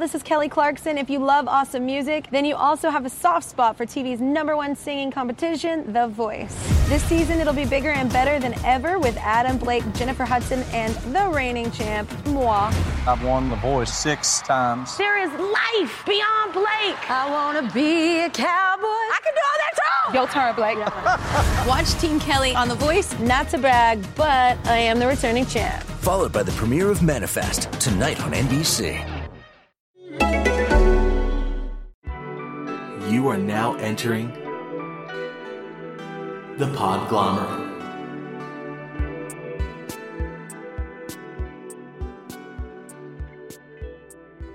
This is Kelly Clarkson. If you love awesome music, then you also have a soft spot for TV's number one singing competition, The Voice. This season, it'll be bigger and better than ever with Adam Blake, Jennifer Hudson, and the reigning champ, moi. I've won The Voice six times. There is life beyond Blake. I want to be a cowboy. I can do all that too. Your turn, Blake. Watch Team Kelly on The Voice. Not to brag, but I am the returning champ. Followed by the premiere of Manifest tonight on NBC. You are now entering the Podglomerate.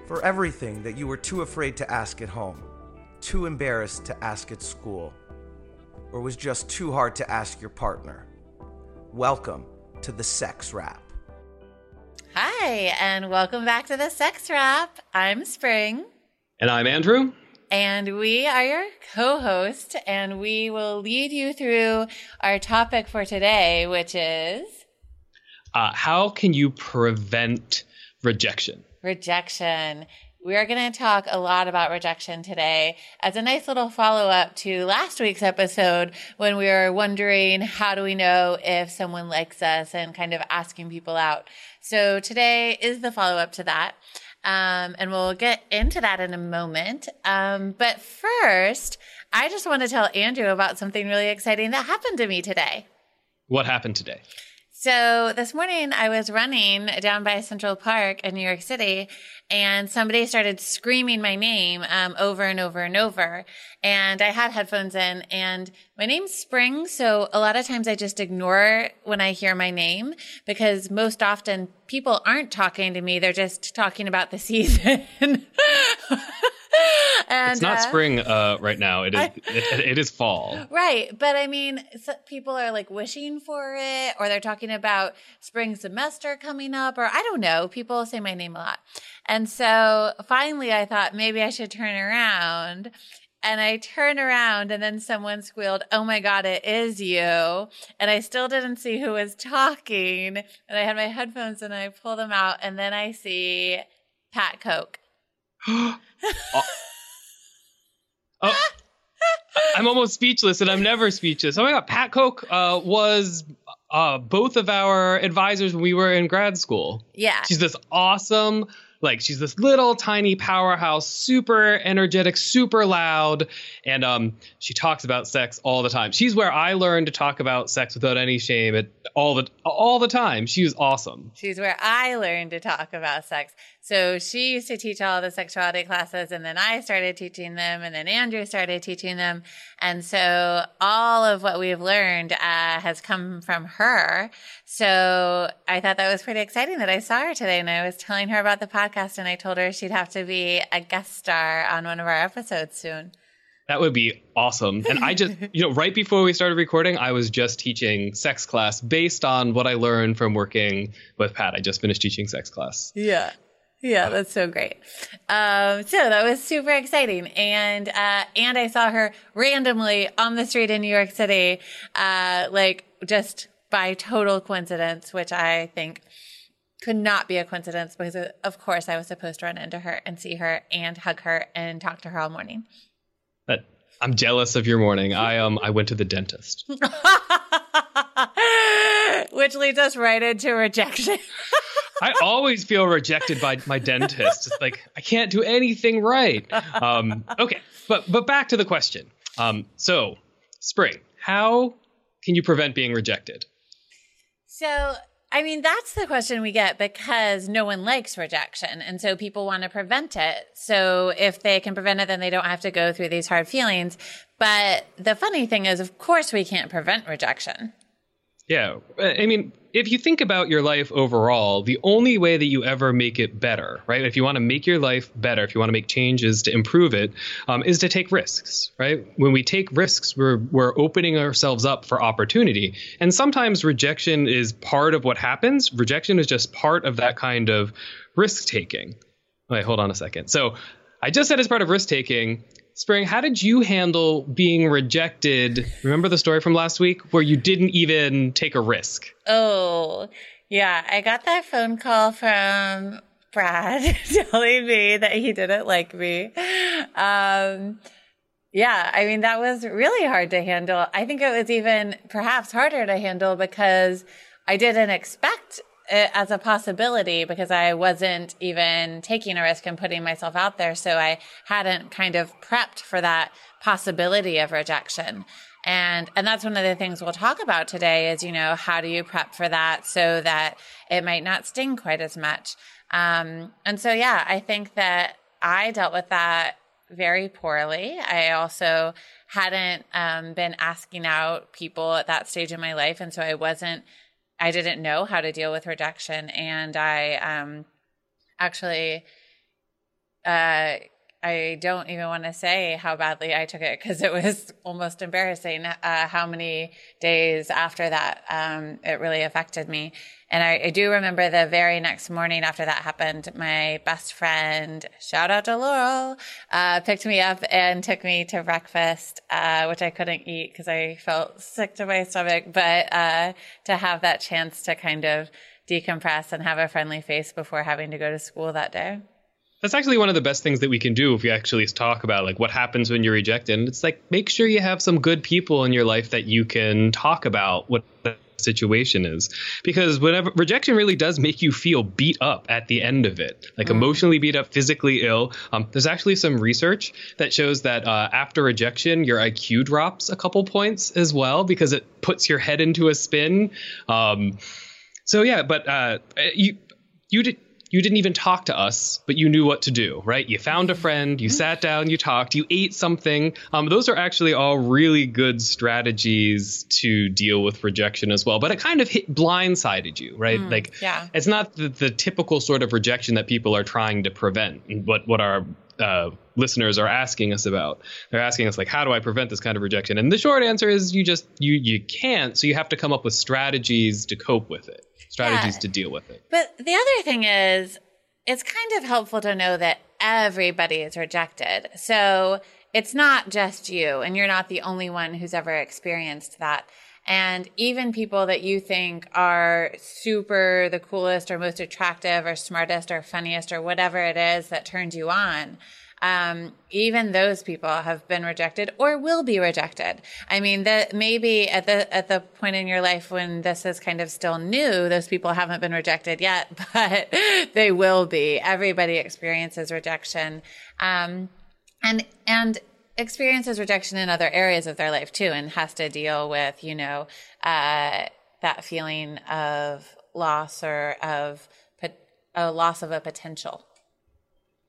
For everything that you were too afraid to ask at home, too embarrassed to ask at school, or was just too hard to ask your partner, welcome to the Sex Wrap. Hi, and welcome back to the Sex Wrap. I'm Spring. And I'm Andrew. And we are your co host, and we will lead you through our topic for today, which is uh, how can you prevent rejection? Rejection. We are going to talk a lot about rejection today as a nice little follow up to last week's episode when we were wondering how do we know if someone likes us and kind of asking people out. So today is the follow up to that. Um, and we'll get into that in a moment. Um, but first, I just want to tell Andrew about something really exciting that happened to me today. What happened today? So this morning I was running down by Central Park in New York City and somebody started screaming my name um, over and over and over. And I had headphones in and my name's Spring. So a lot of times I just ignore when I hear my name because most often people aren't talking to me. They're just talking about the season. and it's not uh, spring uh, right now. It is. I, it, it is fall. Right, but I mean, people are like wishing for it, or they're talking about spring semester coming up, or I don't know. People say my name a lot, and so finally, I thought maybe I should turn around. And I turn around and then someone squealed, Oh my God, it is you. And I still didn't see who was talking. And I had my headphones and I pull them out and then I see Pat Koch. Oh. oh. I'm almost speechless, and I'm never speechless. Oh my god, Pat Koch uh, was uh, both of our advisors when we were in grad school. Yeah, she's this awesome like she's this little tiny powerhouse, super energetic, super loud, and um, she talks about sex all the time. She's where I learned to talk about sex without any shame at all the all the time. She was awesome. She's where I learned to talk about sex. So she used to teach all the sexuality classes, and then I started teaching them, and then Andrew started teaching them, and so all of what we've learned uh, has come from her. So I thought that was pretty exciting that I saw her today, and I was telling her about the podcast, and I told her she'd have to be a guest star on one of our episodes soon. That would be awesome. And I just, you know, right before we started recording, I was just teaching sex class based on what I learned from working with Pat. I just finished teaching sex class. Yeah. Yeah, that's so great. Um, so that was super exciting, and uh, and I saw her randomly on the street in New York City, uh, like just by total coincidence, which I think could not be a coincidence because of course I was supposed to run into her and see her and hug her and talk to her all morning. But I'm jealous of your morning. I um I went to the dentist. Which leads us right into rejection. I always feel rejected by my dentist. It's like I can't do anything right. Um, okay, but but back to the question. Um, so, Spring, how can you prevent being rejected? So, I mean, that's the question we get because no one likes rejection. And so people want to prevent it. So if they can prevent it, then they don't have to go through these hard feelings. But the funny thing is, of course, we can't prevent rejection. Yeah. I mean, if you think about your life overall, the only way that you ever make it better, right? If you want to make your life better, if you want to make changes to improve it, um, is to take risks, right? When we take risks, we're we're opening ourselves up for opportunity, and sometimes rejection is part of what happens. Rejection is just part of that kind of risk taking. Wait, hold on a second. So I just said as part of risk taking, Spring, how did you handle being rejected? Remember the story from last week where you didn't even take a risk? Oh, yeah. I got that phone call from Brad telling me that he didn't like me. Um, yeah, I mean, that was really hard to handle. I think it was even perhaps harder to handle because I didn't expect it as a possibility because I wasn't even taking a risk and putting myself out there. So I hadn't kind of prepped for that possibility of rejection. And, and that's one of the things we'll talk about today is, you know, how do you prep for that so that it might not sting quite as much? Um, and so, yeah, I think that I dealt with that very poorly. I also hadn't um, been asking out people at that stage in my life. And so I wasn't, I didn't know how to deal with rejection. And I um, actually, uh, I don't even want to say how badly I took it because it was almost embarrassing uh, how many days after that um, it really affected me. And I, I, do remember the very next morning after that happened, my best friend, shout out to Laurel, uh, picked me up and took me to breakfast, uh, which I couldn't eat because I felt sick to my stomach. But uh, to have that chance to kind of decompress and have a friendly face before having to go to school that day. That's actually one of the best things that we can do if we actually talk about like what happens when you're rejected. And it's like make sure you have some good people in your life that you can talk about what the situation is. Because whenever rejection really does make you feel beat up at the end of it, like mm. emotionally beat up, physically ill. Um, there's actually some research that shows that uh, after rejection, your IQ drops a couple points as well because it puts your head into a spin. Um, so yeah, but uh, you you did you didn't even talk to us, but you knew what to do, right? You found a friend, you sat down, you talked, you ate something. Um, those are actually all really good strategies to deal with rejection as well. But it kind of hit blindsided you, right? Mm, like, yeah. it's not the, the typical sort of rejection that people are trying to prevent. What what our uh, listeners are asking us about. They're asking us like, how do I prevent this kind of rejection? And the short answer is you just you you can't. So you have to come up with strategies to cope with it strategies yeah. to deal with it. But the other thing is, it's kind of helpful to know that everybody is rejected. So it's not just you, and you're not the only one who's ever experienced that. And even people that you think are super the coolest or most attractive or smartest or funniest or whatever it is that turns you on, um, even those people have been rejected or will be rejected. I mean, that maybe at the at the point in your life when this is kind of still new, those people haven't been rejected yet, but they will be. Everybody experiences rejection, um, and and experiences rejection in other areas of their life too, and has to deal with you know uh, that feeling of loss or of a loss of a potential.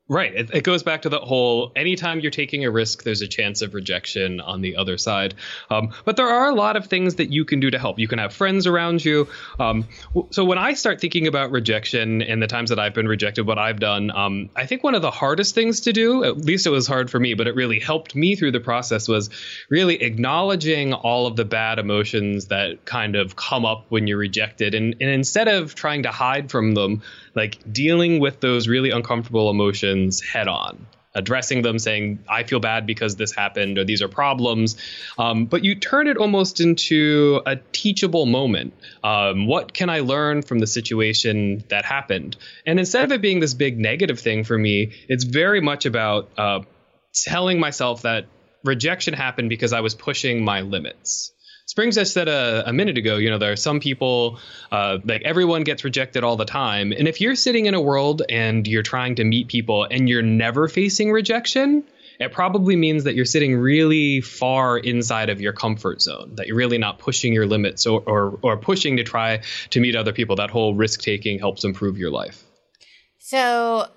Right. It, it, goes back to the whole anytime you're taking a risk, there's a chance of rejection on the other side. Um, but there are a lot of things that you can do to help. You can have friends around you. Um, so when I start thinking about rejection and the times that I've been rejected, what I've done, um, I think one of the hardest things to do, at least it was hard for me, but it really helped me through the process, was really acknowledging all of the bad emotions that kind of come up when you're rejected. And, and instead of trying to hide from them, like dealing with those really uncomfortable emotions head on. Addressing them saying i feel bad because this happened or these are problems. Um, but you turn it almost into a teachable moment. Um, what can i learn from the situation that happened? And instead of it being this big negative thing for me it's very much about uh, telling myself that rejection happened because i was pushing my limits Springs just said a, a, minute ago, you know, there are some people, uh, like everyone gets rejected all the time. And if you're sitting in a world and you're trying to meet people and you're never facing rejection, it probably means that you're sitting really far inside of your comfort zone, that you're really not pushing your limits or, or, or pushing to try to meet other people. That whole risk taking helps improve your life. So,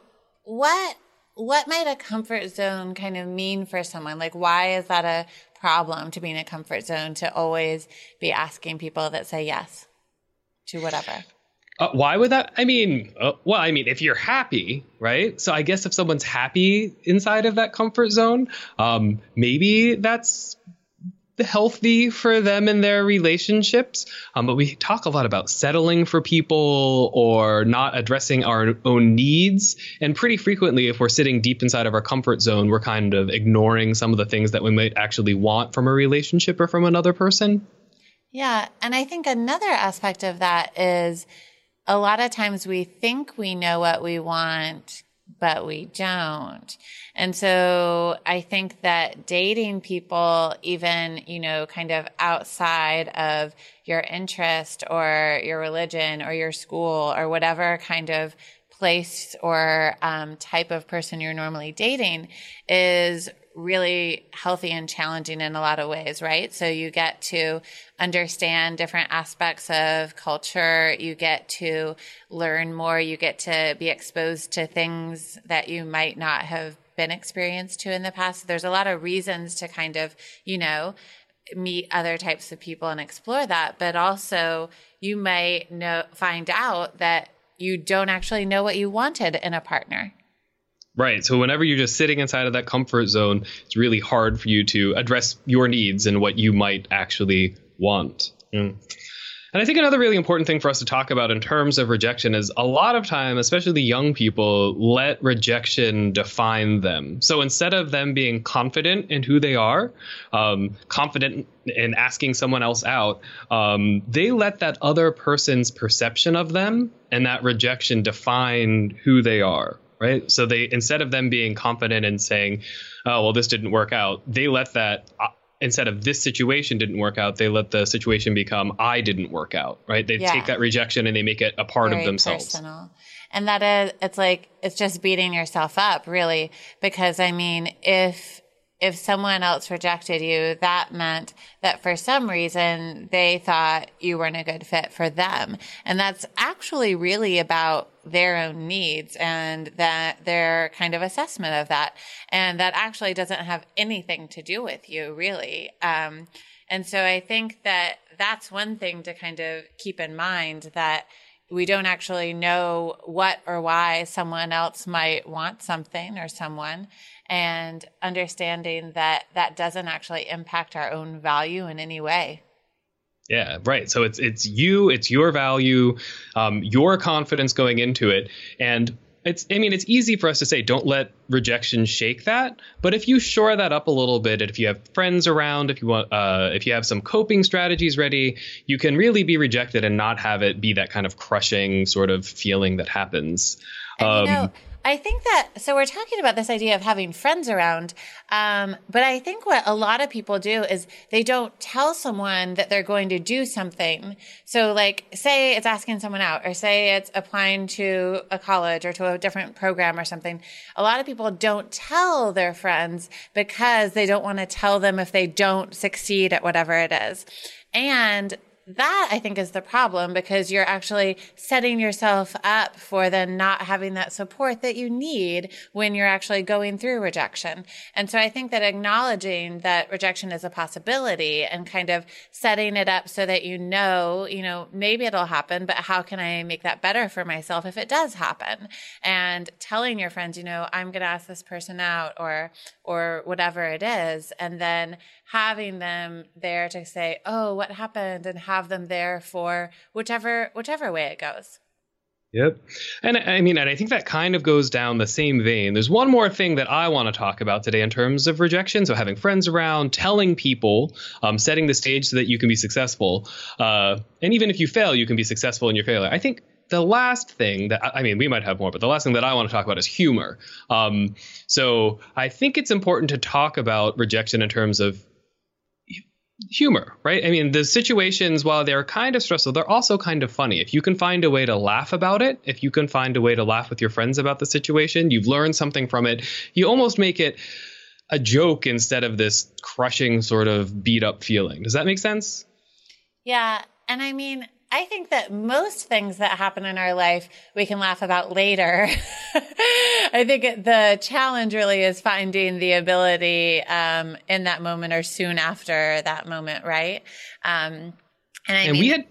what what might a comfort zone kind of mean for someone? Like, why is that a problem to be in a comfort zone to always be asking people that say yes to whatever? Uh, why would that? I mean, uh, well, I mean, if you're happy, right? So I guess if someone's happy inside of that comfort zone, um, maybe that's healthy for them in their relationships. Um, but we talk a lot about settling for people or not addressing our own needs. And pretty frequently, if we're sitting deep inside of our comfort zone, we're kind of ignoring some of the things that we might actually want from a relationship or from another person. Yeah. And I think another aspect of that is a lot of times we think we know what we want, but we don't. And so I think that dating people, even, you know, kind of outside of your interest or your religion or your school or whatever kind of place or um, type of person you're normally dating is really healthy and challenging in a lot of ways, right? So you get to understand different aspects of culture. You get to learn more. You get to be exposed to things that you might not have been experienced to in the past. There's a lot of reasons to kind of, you know, meet other types of people and explore that, but also you might know, find out that you don't actually know what you wanted in a partner. Right. So whenever you're just sitting inside of that comfort zone, it's really hard for you to address your needs and what you might actually want. Mm. And I think another really important thing for us to talk about in terms of rejection is a lot of time, especially the young people, let rejection define them. So instead of them being confident in who they are, um, confident in asking someone else out, um, they let that other person's perception of them and that rejection define who they are. Right. So they, instead of them being confident and saying, oh, well, this didn't work out, they let that uh, instead of this situation didn't work out, they let the situation become I didn't work out, right? They yeah. take that rejection and they make it a part Very of themselves. Personal. And that is, it's like, it's just beating yourself up, really. Because I mean, if if someone else rejected you, that meant that for some reason they thought you weren't a good fit for them. And that's actually really about their own needs and that their kind of assessment of that. And that actually doesn't have anything to do with you, really. Um, and so I think that that's one thing to kind of keep in mind that we don't actually know what or why someone else might want something or someone and understanding that that doesn't actually impact our own value in any way. Yeah, right. So it's it's you, it's your value, um, your confidence going into it, and it's I mean it's easy for us to say don't let rejection shake that, but if you shore that up a little bit, if you have friends around, if you want, uh, if you have some coping strategies ready, you can really be rejected and not have it be that kind of crushing sort of feeling that happens. Um, you know, I think that so we're talking about this idea of having friends around, um, but I think what a lot of people do is they don't tell someone that they're going to do something. So, like, say it's asking someone out, or say it's applying to a college or to a different program or something. A lot of people don't tell their friends because they don't want to tell them if they don't succeed at whatever it is. And that I think is the problem because you're actually setting yourself up for then not having that support that you need when you're actually going through rejection. And so I think that acknowledging that rejection is a possibility and kind of setting it up so that you know, you know, maybe it'll happen, but how can I make that better for myself if it does happen? And telling your friends, you know, I'm going to ask this person out or, or whatever it is. And then having them there to say, "Oh, what happened?" and have them there for whichever whichever way it goes. Yep. And I mean, and I think that kind of goes down the same vein. There's one more thing that I want to talk about today in terms of rejection. So having friends around, telling people, um, setting the stage so that you can be successful. Uh, and even if you fail, you can be successful in your failure. I think the last thing that I mean, we might have more, but the last thing that I want to talk about is humor. Um, so I think it's important to talk about rejection in terms of humor, right? I mean, the situations, while they're kind of stressful, they're also kind of funny. If you can find a way to laugh about it, if you can find a way to laugh with your friends about the situation, you've learned something from it, you almost make it a joke instead of this crushing sort of beat up feeling. Does that make sense? Yeah. And I mean, I think that most things that happen in our life we can laugh about later. I think the challenge really is finding the ability um, in that moment or soon after that moment, right? Um, and I and mean, we had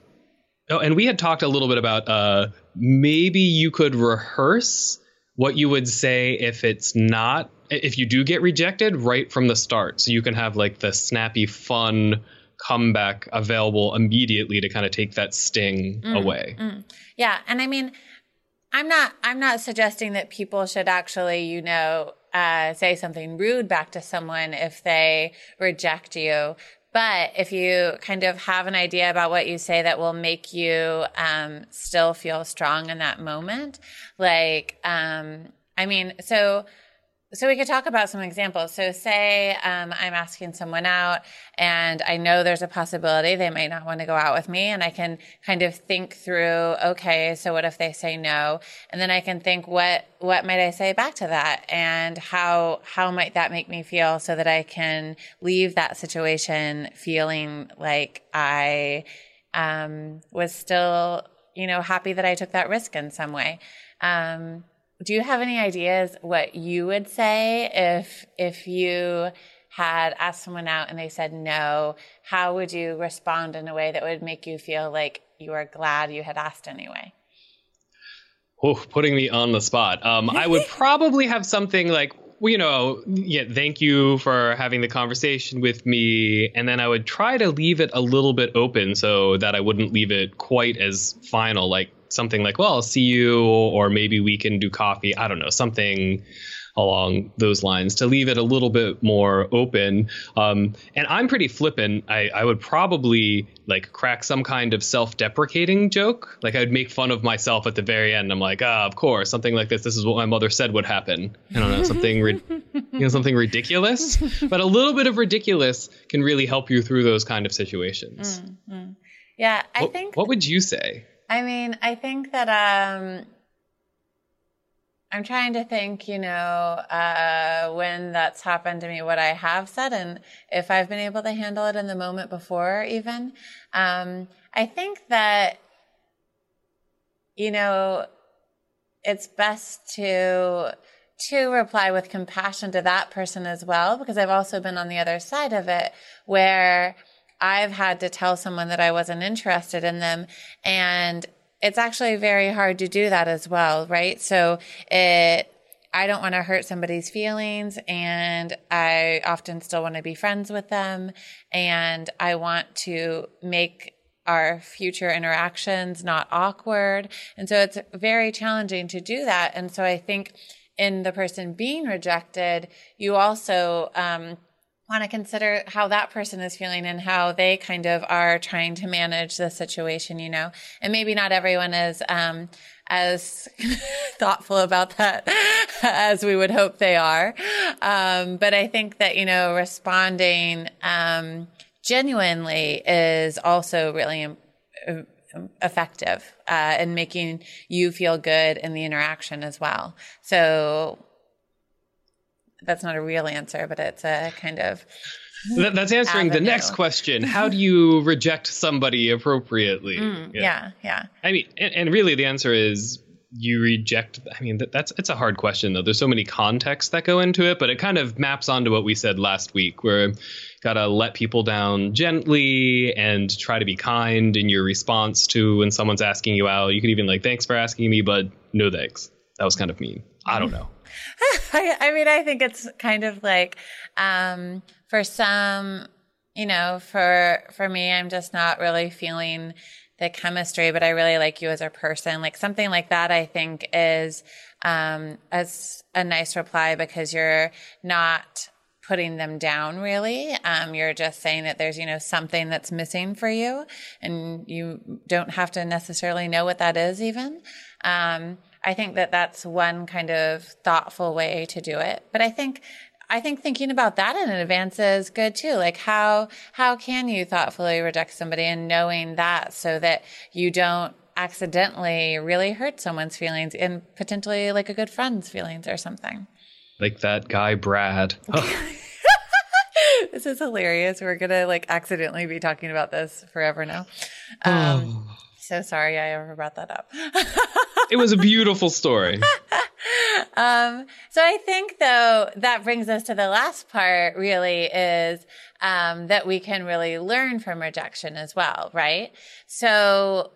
oh, and we had talked a little bit about uh, maybe you could rehearse what you would say if it's not if you do get rejected right from the start, so you can have like the snappy, fun comeback available immediately to kind of take that sting mm, away. Mm. Yeah, and I mean, I'm not I'm not suggesting that people should actually, you know, uh, say something rude back to someone if they reject you. But if you kind of have an idea about what you say that will make you um, still feel strong in that moment, like, um, I mean, so so we could talk about some examples. So say um, I'm asking someone out, and I know there's a possibility they might not want to go out with me, and I can kind of think through, okay, so what if they say no? And then I can think, what what might I say back to that, and how how might that make me feel, so that I can leave that situation feeling like I um, was still, you know, happy that I took that risk in some way. Um, do you have any ideas what you would say if if you had asked someone out and they said no how would you respond in a way that would make you feel like you are glad you had asked anyway oh putting me on the spot um, i would probably have something like well, you know, yeah, thank you for having the conversation with me. And then I would try to leave it a little bit open so that I wouldn't leave it quite as final. Like, something like, well, I'll see you, or maybe we can do coffee. I don't know, something along those lines to leave it a little bit more open. Um, and I'm pretty flippant. I, I would probably like crack some kind of self-deprecating joke. Like I'd make fun of myself at the very end. I'm like, ah, of course, something like this. This is what my mother said would happen. I don't know, something, ri- you know, something ridiculous. But a little bit of ridiculous can really help you through those kind of situations. Mm-hmm. Yeah, I what, think. What would you say? I mean, I think that um, I'm trying to think, you know, uh, when that's happened to me, what I have said, and if I've been able to handle it in the moment before, even. Um, I think that, you know, it's best to to reply with compassion to that person as well, because I've also been on the other side of it, where I've had to tell someone that I wasn't interested in them. And it's actually very hard to do that as well, right? So it, I don't want to hurt somebody's feelings and I often still want to be friends with them and I want to make our future interactions not awkward. And so it's very challenging to do that. And so I think in the person being rejected, you also, um, want to consider how that person is feeling and how they kind of are trying to manage the situation, you know, and maybe not everyone is, um, as thoughtful about that as we would hope they are. Um, but I think that, you know, responding, um, genuinely is also really um, effective, uh, in making you feel good in the interaction as well. So that's not a real answer, but it's a kind of that's answering avenue. the next question. How do you reject somebody appropriately? Mm, yeah. yeah. yeah, I mean, and, and, really the answer is you reject. I mean, that, that's it's a hard question though. There's so many contexts that go into it, but it kind of maps onto what we said last week, where you gotta let people down gently and try to be kind in your response to when someone's asking you out. You could even like, thanks for asking me, but no thanks. That was kind of mean. I don't know. I, I, mean, I think it's kind of like um, for some, you know, for for me, I'm just not really feeling the chemistry, but I really like you as a person. Like something like that, I think is um, as a nice reply because you're not putting them down really. Um, you're just saying that there's, you know, something that's missing for you and you don't have to necessarily know what that is even. Um, I think that that's one kind of thoughtful way to do it. But I think I think thinking about that in advance is good too. Like how how can you thoughtfully reject somebody and knowing that so that you don't accidentally really hurt someone's feelings and potentially like a good friend's feelings or something. Like that guy Brad. this is hilarious. We're gonna like accidentally be talking about this forever now. Um, oh. So sorry I ever brought that up. it was a beautiful story. um, so I think though that brings us to the last part really is um, that we can really learn from rejection as well, right? So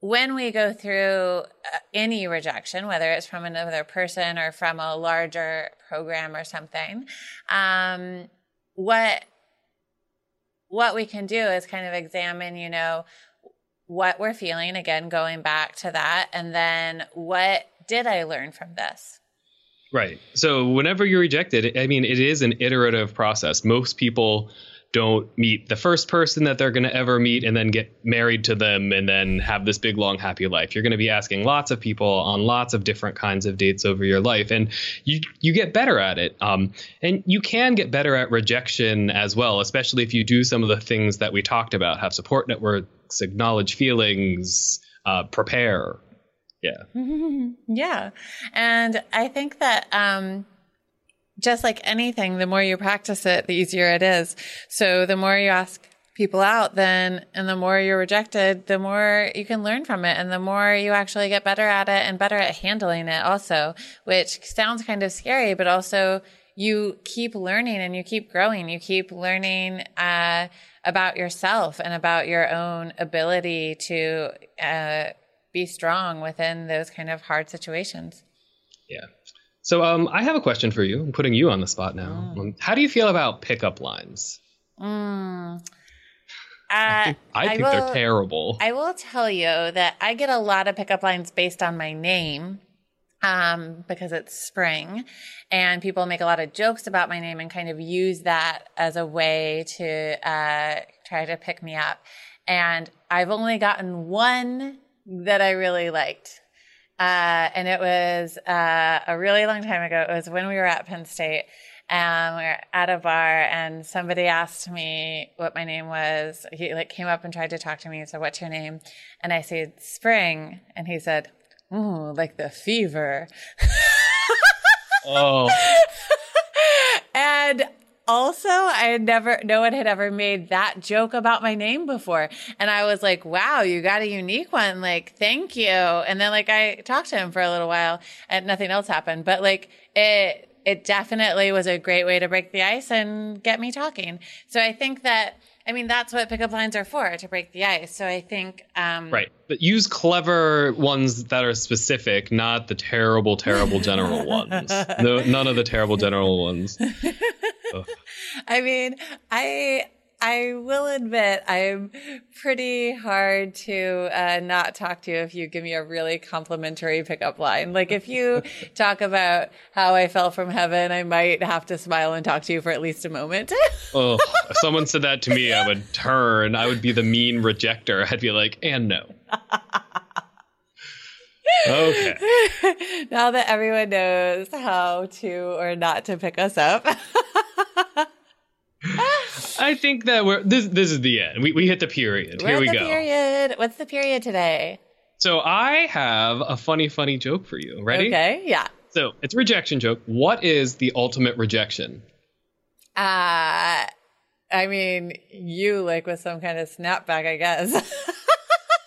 when we go through uh, any rejection, whether it's from another person or from a larger program or something, um, what what we can do is kind of examine, you know, what we're feeling, again, going back to that, and then what did I learn from this? Right. So whenever you're rejected, I mean, it is an iterative process. Most people don't meet the first person that they're going to ever meet and then get married to them and then have this big long happy life. You're going to be asking lots of people on lots of different kinds of dates over your life and you you get better at it. Um, and you can get better at rejection as well especially if you do some of the things that we talked about have support networks acknowledge feelings uh, prepare. Yeah. Yeah. And i think that um just like anything, the more you practice it, the easier it is. So the more you ask people out, then, and the more you're rejected, the more you can learn from it and the more you actually get better at it and better at handling it also, which sounds kind of scary, but also you keep learning and you keep growing. You keep learning, uh, about yourself and about your own ability to, uh, be strong within those kind of hard situations. Yeah. So um, I have a question for you. I'm putting you on the spot now. Mm. How do you feel about pickup lines? Mm. Uh, I, I think will, they're terrible. I will tell you that I get a lot of pickup lines based on my name um, because it's spring and people make a lot of jokes about my name and kind of use that as a way to uh, try to pick me up. And I've only gotten one that I really liked. Uh, and it was uh, a really long time ago. It was when we were at Penn State. And we were at a bar, and somebody asked me what my name was. He like came up and tried to talk to me. and said, "What's your name?" And I said, "Spring." And he said, "Ooh, like the fever." oh. and also, I had never, no one had ever made that joke about my name before. And I was like, wow, you got a unique one. Like, thank you. And then like I talked to him for a little while and nothing else happened. But like it, it definitely was a great way to break the ice and get me talking. So I think that, I mean, that's what pickup lines are for, to break the ice. So I think. Um, right. But use clever ones that are specific, not the terrible, terrible general ones. No, none of the terrible general ones. I mean, I I will admit I'm pretty hard to uh, not talk to you if you give me a really complimentary pickup line. Like if you talk about how I fell from heaven, I might have to smile and talk to you for at least a moment. oh, if someone said that to me, I would turn. I would be the mean rejector. I'd be like, and no. Okay. now that everyone knows how to or not to pick us up. I think that we're this. This is the end. We we hit the period. We're Here we the go. Period. What's the period today? So I have a funny, funny joke for you. Ready? Okay. Yeah. So it's a rejection joke. What is the ultimate rejection? Uh I mean, you like with some kind of snapback, I guess.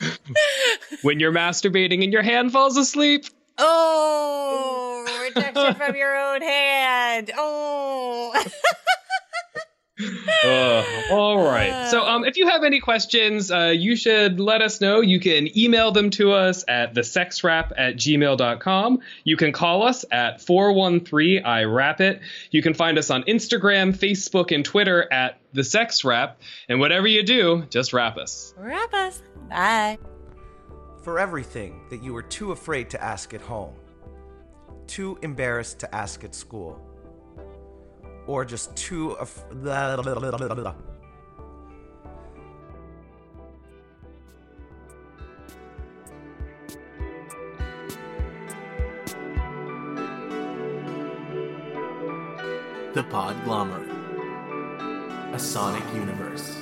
when you're masturbating and your hand falls asleep. Oh, rejection from your own hand. Oh. Uh, all right. So, um, if you have any questions, uh, you should let us know. You can email them to us at thesexwrap at gmail.com. You can call us at 413 I Wrap It. You can find us on Instagram, Facebook, and Twitter at The Sex Wrap. And whatever you do, just wrap us. Wrap us. Bye. For everything that you were too afraid to ask at home, too embarrassed to ask at school or just too. Af- the Podglomerate, a sonic universe.